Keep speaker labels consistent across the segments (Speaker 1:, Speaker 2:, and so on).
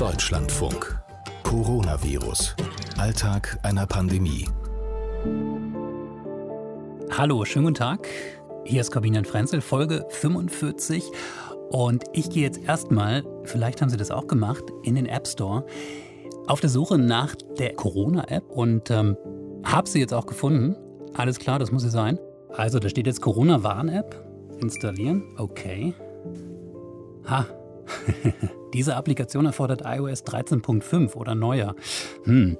Speaker 1: Deutschlandfunk. Coronavirus. Alltag einer Pandemie.
Speaker 2: Hallo, schönen guten Tag. Hier ist Kabinen Frenzel, Folge 45. Und ich gehe jetzt erstmal, vielleicht haben Sie das auch gemacht, in den App Store auf der Suche nach der Corona-App und ähm, habe sie jetzt auch gefunden. Alles klar, das muss sie sein. Also, da steht jetzt Corona-Warn-App. Installieren. Okay. Ha. Diese Applikation erfordert iOS 13.5 oder neuer. Hm.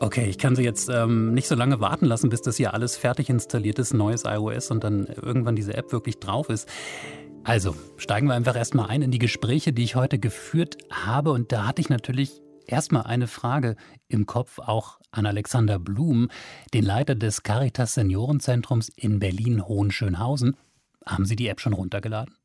Speaker 2: Okay, ich kann sie jetzt ähm, nicht so lange warten lassen, bis das hier alles fertig installiert ist, neues iOS und dann irgendwann diese App wirklich drauf ist. Also, steigen wir einfach erstmal ein in die Gespräche, die ich heute geführt habe. Und da hatte ich natürlich erstmal eine Frage im Kopf auch an Alexander Blum, den Leiter des Caritas Seniorenzentrums in Berlin-Hohenschönhausen. Haben Sie die App schon runtergeladen?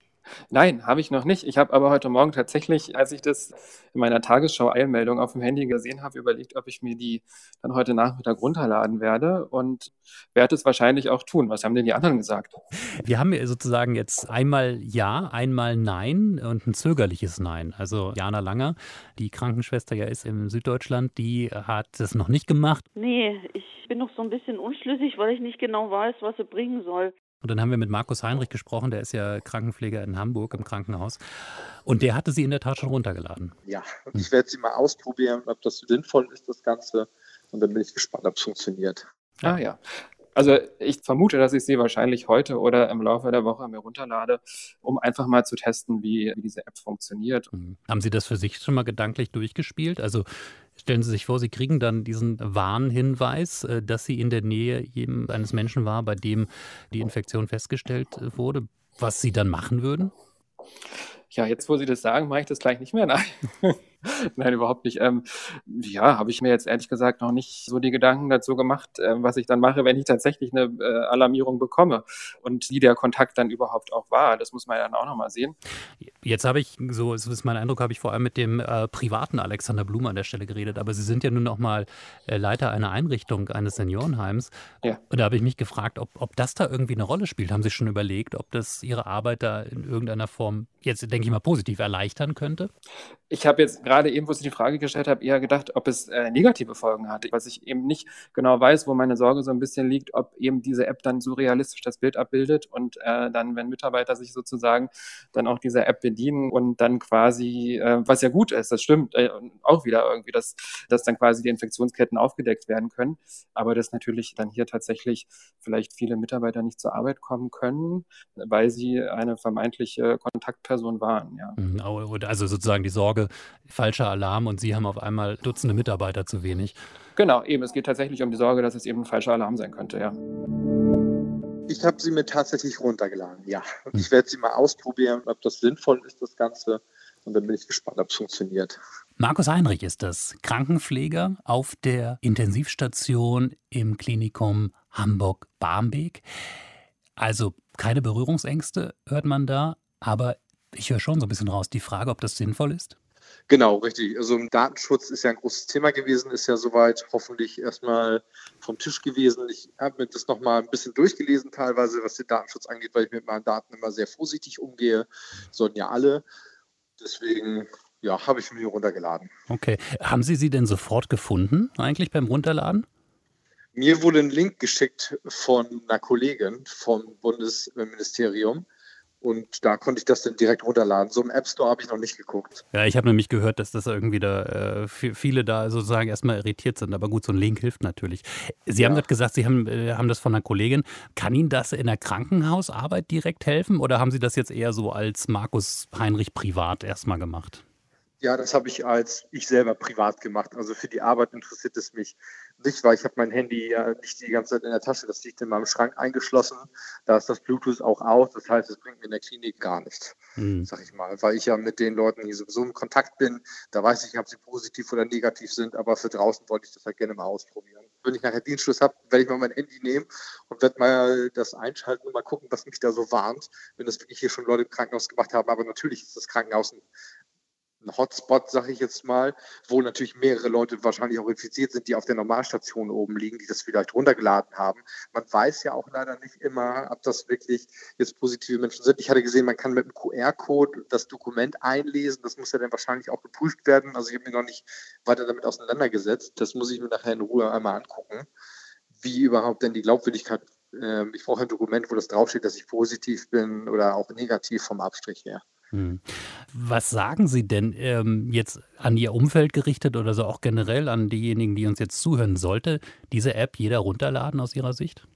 Speaker 3: Nein, habe ich noch nicht. Ich habe aber heute Morgen tatsächlich, als ich das in meiner Tagesschau-Eilmeldung auf dem Handy gesehen habe, überlegt, ob ich mir die dann heute Nachmittag runterladen werde und werde es wahrscheinlich auch tun. Was haben denn die anderen gesagt?
Speaker 2: Wir haben sozusagen jetzt einmal Ja, einmal Nein und ein zögerliches Nein. Also Jana Langer, die Krankenschwester ja ist im Süddeutschland, die hat das noch nicht gemacht.
Speaker 4: Nee, ich bin noch so ein bisschen unschlüssig, weil ich nicht genau weiß, was sie bringen soll.
Speaker 2: Und dann haben wir mit Markus Heinrich gesprochen, der ist ja Krankenpfleger in Hamburg im Krankenhaus. Und der hatte sie in der Tat schon runtergeladen.
Speaker 5: Ja, und ich werde sie mal ausprobieren, ob das sinnvoll ist, das Ganze. Und dann bin ich gespannt, ob es funktioniert.
Speaker 3: Ah ja. Also ich vermute, dass ich sie wahrscheinlich heute oder im Laufe der Woche mir runterlade, um einfach mal zu testen, wie, wie diese App funktioniert.
Speaker 2: Mhm. Haben Sie das für sich schon mal gedanklich durchgespielt? Also stellen Sie sich vor, Sie kriegen dann diesen Warnhinweis, äh, dass Sie in der Nähe eines Menschen war, bei dem die Infektion festgestellt äh, wurde, was Sie dann machen würden?
Speaker 3: Ja, jetzt, wo Sie das sagen, mache ich das gleich nicht mehr. Nein. Nein, überhaupt nicht. Ähm, ja, habe ich mir jetzt ehrlich gesagt noch nicht so die Gedanken dazu gemacht, äh, was ich dann mache, wenn ich tatsächlich eine äh, Alarmierung bekomme und wie der Kontakt dann überhaupt auch war. Das muss man ja dann auch nochmal sehen.
Speaker 2: Jetzt habe ich, so ist mein Eindruck, habe ich vor allem mit dem äh, privaten Alexander Blum an der Stelle geredet. Aber Sie sind ja nun noch mal äh, Leiter einer Einrichtung eines Seniorenheims. Ja. Und da habe ich mich gefragt, ob, ob das da irgendwie eine Rolle spielt. Haben Sie schon überlegt, ob das Ihre Arbeit da in irgendeiner Form jetzt, denke ich mal, positiv erleichtern könnte?
Speaker 3: Ich habe jetzt gerade eben, wo ich die Frage gestellt habe, eher gedacht, ob es äh, negative Folgen hatte. Was ich eben nicht genau weiß, wo meine Sorge so ein bisschen liegt, ob eben diese App dann so realistisch das Bild abbildet und äh, dann, wenn Mitarbeiter sich sozusagen dann auch dieser App bedienen und dann quasi, äh, was ja gut ist, das stimmt, äh, auch wieder irgendwie, dass, dass dann quasi die Infektionsketten aufgedeckt werden können. Aber dass natürlich dann hier tatsächlich vielleicht viele Mitarbeiter nicht zur Arbeit kommen können, weil sie eine vermeintliche Kontaktperson waren. Ja.
Speaker 2: Mhm, also sozusagen die Sorge, falscher Alarm und Sie haben auf einmal Dutzende Mitarbeiter zu wenig.
Speaker 3: Genau, eben. Es geht tatsächlich um die Sorge, dass es eben ein falscher Alarm sein könnte, ja.
Speaker 5: Ich habe sie mir tatsächlich runtergeladen, ja. Und ich werde sie mal ausprobieren, ob das sinnvoll ist, das Ganze. Und dann bin ich gespannt, ob es funktioniert.
Speaker 2: Markus Heinrich ist das, Krankenpfleger auf der Intensivstation im Klinikum Hamburg-Barmbek. Also keine Berührungsängste hört man da, aber ich höre schon so ein bisschen raus die Frage, ob das sinnvoll ist.
Speaker 5: Genau, richtig. Also Datenschutz ist ja ein großes Thema gewesen, ist ja soweit hoffentlich erstmal vom Tisch gewesen. Ich habe mir das nochmal ein bisschen durchgelesen, teilweise, was den Datenschutz angeht, weil ich mit meinen Daten immer sehr vorsichtig umgehe. Sollen ja alle. Deswegen ja, habe ich mir runtergeladen.
Speaker 2: Okay. Haben Sie sie denn sofort gefunden, eigentlich beim Runterladen?
Speaker 5: Mir wurde ein Link geschickt von einer Kollegin vom Bundesministerium. Und da konnte ich das dann direkt runterladen. So im App Store habe ich noch nicht geguckt.
Speaker 2: Ja, ich habe nämlich gehört, dass das irgendwie da äh, viele da sozusagen erstmal irritiert sind. Aber gut, so ein Link hilft natürlich. Sie ja. haben gerade gesagt, Sie haben, äh, haben das von einer Kollegin. Kann Ihnen das in der Krankenhausarbeit direkt helfen oder haben Sie das jetzt eher so als Markus Heinrich privat erstmal gemacht?
Speaker 5: Ja, das habe ich als ich selber privat gemacht. Also für die Arbeit interessiert es mich nicht, weil ich habe mein Handy ja nicht die ganze Zeit in der Tasche. Das liegt in meinem Schrank eingeschlossen. Da ist das Bluetooth auch aus. Das heißt, es bringt mir in der Klinik gar nichts, mhm. sag ich mal. Weil ich ja mit den Leuten hier sowieso in Kontakt bin. Da weiß ich nicht, ob sie positiv oder negativ sind. Aber für draußen wollte ich das halt gerne mal ausprobieren. Wenn ich nachher Dienstschluss habe, werde ich mal mein Handy nehmen und werde mal das einschalten und mal gucken, was mich da so warnt, wenn das wirklich hier schon Leute im Krankenhaus gemacht haben. Aber natürlich ist das Krankenhaus ein ein Hotspot, sage ich jetzt mal, wo natürlich mehrere Leute wahrscheinlich auch infiziert sind, die auf der Normalstation oben liegen, die das vielleicht runtergeladen haben. Man weiß ja auch leider nicht immer, ob das wirklich jetzt positive Menschen sind. Ich hatte gesehen, man kann mit einem QR-Code das Dokument einlesen. Das muss ja dann wahrscheinlich auch geprüft werden. Also ich habe mich noch nicht weiter damit auseinandergesetzt. Das muss ich mir nachher in Ruhe einmal angucken, wie überhaupt denn die Glaubwürdigkeit äh, ich brauche ein Dokument, wo das draufsteht, dass ich positiv bin oder auch negativ vom Abstrich her. Hm.
Speaker 2: Was sagen Sie denn ähm, jetzt an Ihr Umfeld gerichtet oder so auch generell an diejenigen, die uns jetzt zuhören? Sollte diese App jeder runterladen aus Ihrer Sicht?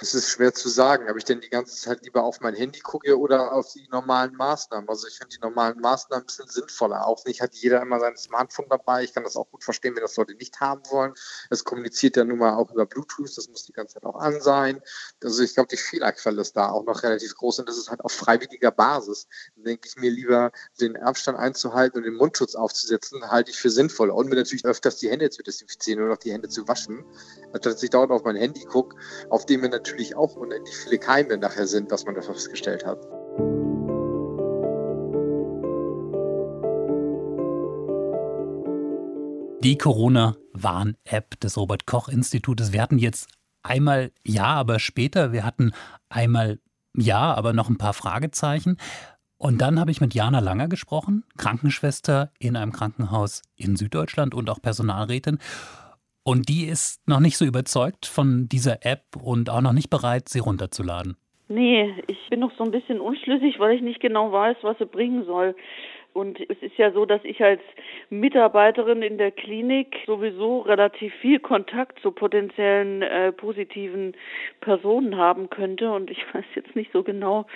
Speaker 5: Es ist schwer zu sagen, ob ich denn die ganze Zeit lieber auf mein Handy gucke oder auf die normalen Maßnahmen. Also ich finde die normalen Maßnahmen ein bisschen sinnvoller. Auch nicht hat jeder immer sein Smartphone dabei. Ich kann das auch gut verstehen, wenn das Leute nicht haben wollen. Es kommuniziert ja nun mal auch über Bluetooth, das muss die ganze Zeit auch an sein. Also ich glaube, die Fehlerquelle ist da auch noch relativ groß und das ist halt auf freiwilliger Basis. Dann denke ich mir lieber, den Abstand einzuhalten und den Mundschutz aufzusetzen, halte ich für sinnvoll. Und mir natürlich öfters die Hände zu desinfizieren oder auch die Hände zu waschen. Anstatt dass ich dauernd auf mein Handy gucke, auf dem mir natürlich auch unendlich viele Keime nachher sind, was man da festgestellt hat.
Speaker 2: Die Corona-Warn-App des Robert-Koch-Institutes. Wir hatten jetzt einmal Ja, aber später. Wir hatten einmal Ja, aber noch ein paar Fragezeichen. Und dann habe ich mit Jana Langer gesprochen, Krankenschwester in einem Krankenhaus in Süddeutschland und auch Personalrätin. Und die ist noch nicht so überzeugt von dieser App und auch noch nicht bereit, sie runterzuladen.
Speaker 4: Nee, ich bin noch so ein bisschen unschlüssig, weil ich nicht genau weiß, was sie bringen soll. Und es ist ja so, dass ich als Mitarbeiterin in der Klinik sowieso relativ viel Kontakt zu potenziellen äh, positiven Personen haben könnte. Und ich weiß jetzt nicht so genau,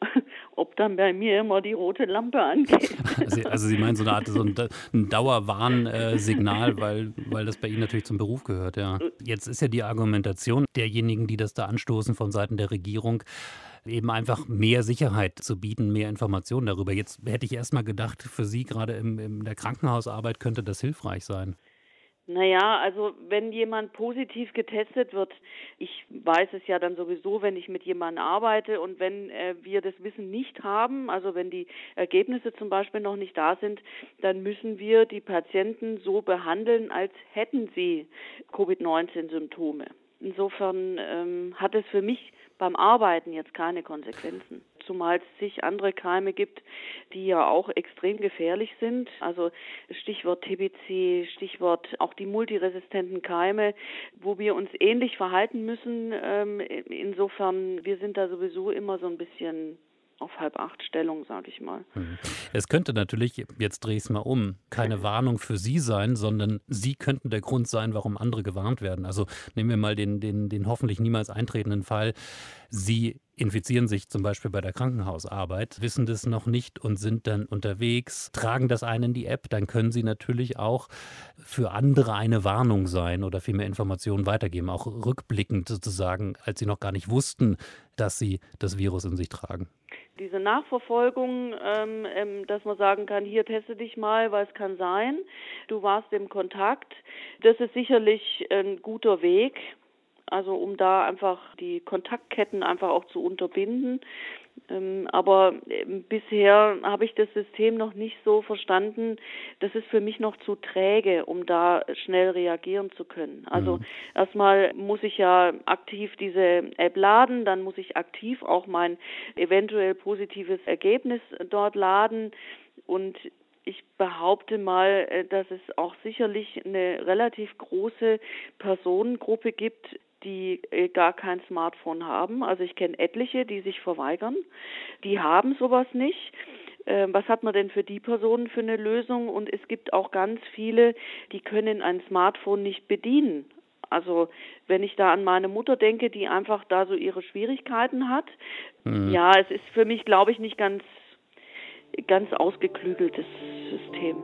Speaker 4: ob dann bei mir immer die rote Lampe angeht.
Speaker 2: Also, also Sie meinen so eine Art so ein, Dauerwarnsignal, weil, weil das bei Ihnen natürlich zum Beruf gehört, ja. Jetzt ist ja die Argumentation derjenigen, die das da anstoßen von Seiten der Regierung, eben einfach mehr Sicherheit zu bieten, mehr Informationen darüber. Jetzt hätte ich erst mal gedacht, für Sie gerade in, in der Krankenhausarbeit könnte das hilfreich sein.
Speaker 4: Naja, also wenn jemand positiv getestet wird, ich weiß es ja dann sowieso, wenn ich mit jemandem arbeite und wenn äh, wir das Wissen nicht haben, also wenn die Ergebnisse zum Beispiel noch nicht da sind, dann müssen wir die Patienten so behandeln, als hätten sie Covid-19-Symptome. Insofern ähm, hat es für mich beim Arbeiten jetzt keine Konsequenzen. Zumal es sich andere Keime gibt, die ja auch extrem gefährlich sind. Also Stichwort TBC, Stichwort auch die multiresistenten Keime, wo wir uns ähnlich verhalten müssen. Ähm, insofern, wir sind da sowieso immer so ein bisschen auf halb acht Stellung, sage ich mal. Mhm.
Speaker 2: Es könnte natürlich, jetzt drehe ich es mal um, keine Warnung für Sie sein, sondern Sie könnten der Grund sein, warum andere gewarnt werden. Also nehmen wir mal den, den, den hoffentlich niemals eintretenden Fall. Sie infizieren sich zum Beispiel bei der Krankenhausarbeit, wissen das noch nicht und sind dann unterwegs, tragen das ein in die App, dann können Sie natürlich auch für andere eine Warnung sein oder viel mehr Informationen weitergeben, auch rückblickend sozusagen, als Sie noch gar nicht wussten, dass Sie das Virus in sich tragen.
Speaker 4: Diese Nachverfolgung, ähm, ähm, dass man sagen kann, hier teste dich mal, weil es kann sein, du warst im Kontakt, das ist sicherlich ein guter Weg, also um da einfach die Kontaktketten einfach auch zu unterbinden. Ähm, aber ähm, bisher habe ich das System noch nicht so verstanden. Das ist für mich noch zu träge, um da schnell reagieren zu können. Also mhm. erstmal muss ich ja aktiv diese App laden, dann muss ich aktiv auch mein eventuell positives Ergebnis dort laden und ich behaupte mal, äh, dass es auch sicherlich eine relativ große Personengruppe gibt, die äh, gar kein Smartphone haben. Also ich kenne etliche, die sich verweigern. Die haben sowas nicht. Ähm, was hat man denn für die Personen für eine Lösung? Und es gibt auch ganz viele, die können ein Smartphone nicht bedienen. Also wenn ich da an meine Mutter denke, die einfach da so ihre Schwierigkeiten hat, mhm. ja, es ist für mich, glaube ich, nicht ganz ganz ausgeklügeltes System.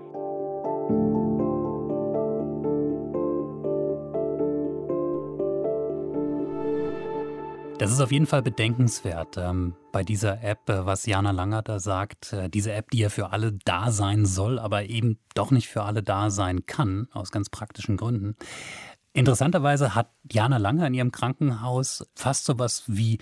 Speaker 2: Das ist auf jeden Fall bedenkenswert ähm, bei dieser App, äh, was Jana Langer da sagt. Äh, diese App, die ja für alle da sein soll, aber eben doch nicht für alle da sein kann, aus ganz praktischen Gründen. Interessanterweise hat Jana Langer in ihrem Krankenhaus fast so was wie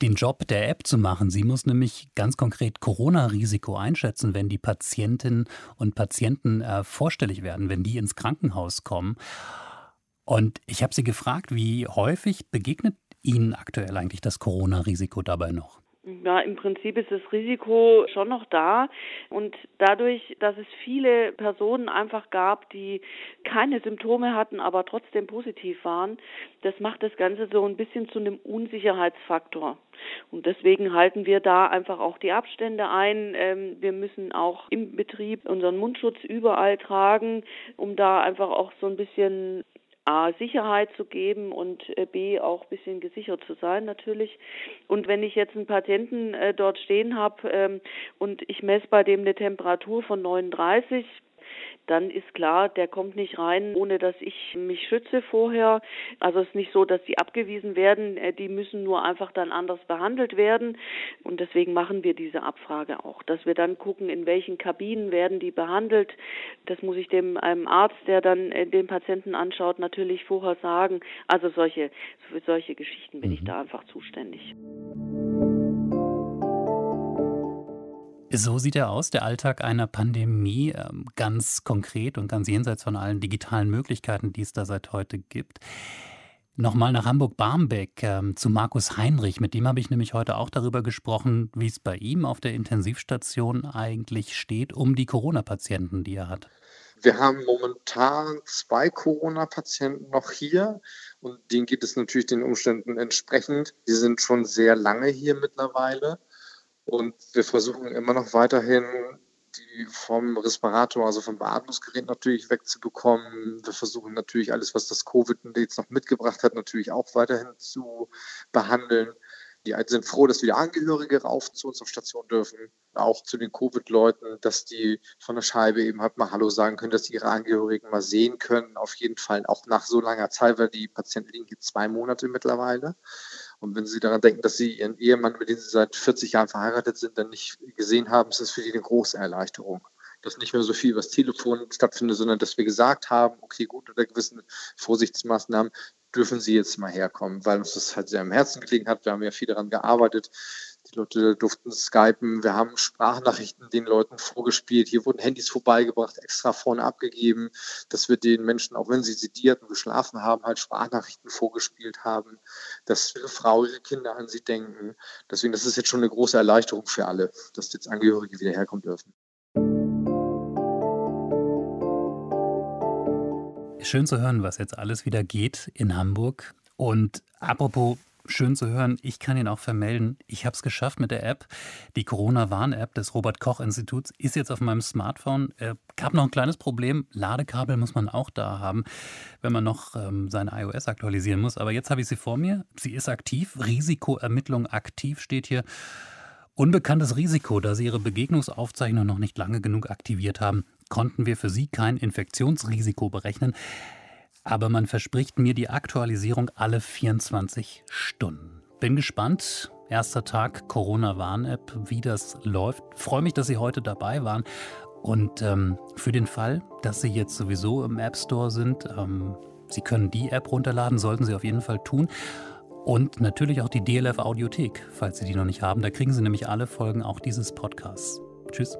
Speaker 2: den Job der App zu machen. Sie muss nämlich ganz konkret Corona-Risiko einschätzen, wenn die Patientinnen und Patienten äh, vorstellig werden, wenn die ins Krankenhaus kommen. Und ich habe sie gefragt, wie häufig begegnet Ihnen aktuell eigentlich das Corona-Risiko dabei noch?
Speaker 4: Ja, im Prinzip ist das Risiko schon noch da. Und dadurch, dass es viele Personen einfach gab, die keine Symptome hatten, aber trotzdem positiv waren, das macht das Ganze so ein bisschen zu einem Unsicherheitsfaktor. Und deswegen halten wir da einfach auch die Abstände ein. Ähm, wir müssen auch im Betrieb unseren Mundschutz überall tragen, um da einfach auch so ein bisschen A, Sicherheit zu geben und äh, B, auch ein bisschen gesichert zu sein natürlich. Und wenn ich jetzt einen Patienten äh, dort stehen habe ähm, und ich messe bei dem eine Temperatur von 39, dann ist klar, der kommt nicht rein, ohne dass ich mich schütze vorher. Also es ist nicht so, dass die abgewiesen werden, äh, die müssen nur einfach dann anders behandelt werden. Und deswegen machen wir diese Abfrage auch, dass wir dann gucken, in welchen Kabinen werden die behandelt. Das muss ich dem einem Arzt, der dann äh, den Patienten anschaut, natürlich vorher sagen. Also solche, für solche Geschichten bin mhm. ich da einfach zuständig.
Speaker 2: So sieht er aus, der Alltag einer Pandemie, ähm, ganz konkret und ganz jenseits von allen digitalen Möglichkeiten, die es da seit heute gibt. Nochmal nach Hamburg-Barmbek ähm, zu Markus Heinrich. Mit dem habe ich nämlich heute auch darüber gesprochen, wie es bei ihm auf der Intensivstation eigentlich steht, um die Corona-Patienten, die er hat.
Speaker 5: Wir haben momentan zwei Corona-Patienten noch hier und denen geht es natürlich den Umständen entsprechend. Die sind schon sehr lange hier mittlerweile. Und wir versuchen immer noch weiterhin, die vom Respirator, also vom Beatmungsgerät natürlich wegzubekommen. Wir versuchen natürlich alles, was das Covid jetzt noch mitgebracht hat, natürlich auch weiterhin zu behandeln. Die sind froh, dass wieder Angehörige rauf zu uns auf Station dürfen. Auch zu den Covid-Leuten, dass die von der Scheibe eben halt mal Hallo sagen können, dass sie ihre Angehörigen mal sehen können. Auf jeden Fall auch nach so langer Zeit, weil die Patienten liegen hier zwei Monate mittlerweile. Und wenn Sie daran denken, dass Sie Ihren Ehemann, mit dem Sie seit 40 Jahren verheiratet sind, dann nicht gesehen haben, ist das für Sie eine große Erleichterung. Dass nicht mehr so viel übers Telefon stattfindet, sondern dass wir gesagt haben, okay, gut, unter gewissen Vorsichtsmaßnahmen dürfen Sie jetzt mal herkommen, weil uns das halt sehr am Herzen gelegen hat. Wir haben ja viel daran gearbeitet, die Leute durften skypen. Wir haben Sprachnachrichten den Leuten vorgespielt. Hier wurden Handys vorbeigebracht, extra vorne abgegeben, dass wir den Menschen, auch wenn sie sediert und geschlafen haben, halt Sprachnachrichten vorgespielt haben, dass ihre Frau, ihre Kinder an sie denken. Deswegen, das ist jetzt schon eine große Erleichterung für alle, dass jetzt Angehörige wieder herkommen dürfen.
Speaker 2: Schön zu hören, was jetzt alles wieder geht in Hamburg. Und apropos schön zu hören. Ich kann Ihnen auch vermelden, ich habe es geschafft mit der App. Die Corona-Warn-App des Robert-Koch-Instituts ist jetzt auf meinem Smartphone. Äh, gab noch ein kleines Problem. Ladekabel muss man auch da haben, wenn man noch ähm, seine iOS aktualisieren muss. Aber jetzt habe ich sie vor mir. Sie ist aktiv. Risikoermittlung aktiv steht hier. Unbekanntes Risiko, da Sie Ihre Begegnungsaufzeichnung noch nicht lange genug aktiviert haben, konnten wir für Sie kein Infektionsrisiko berechnen aber man verspricht mir die Aktualisierung alle 24 Stunden. Bin gespannt. Erster Tag Corona-Warn-App, wie das läuft. Freue mich, dass Sie heute dabei waren. Und ähm, für den Fall, dass Sie jetzt sowieso im App Store sind, ähm, Sie können die App runterladen, sollten Sie auf jeden Fall tun. Und natürlich auch die DLF Audiothek, falls Sie die noch nicht haben. Da kriegen Sie nämlich alle Folgen auch dieses Podcasts. Tschüss.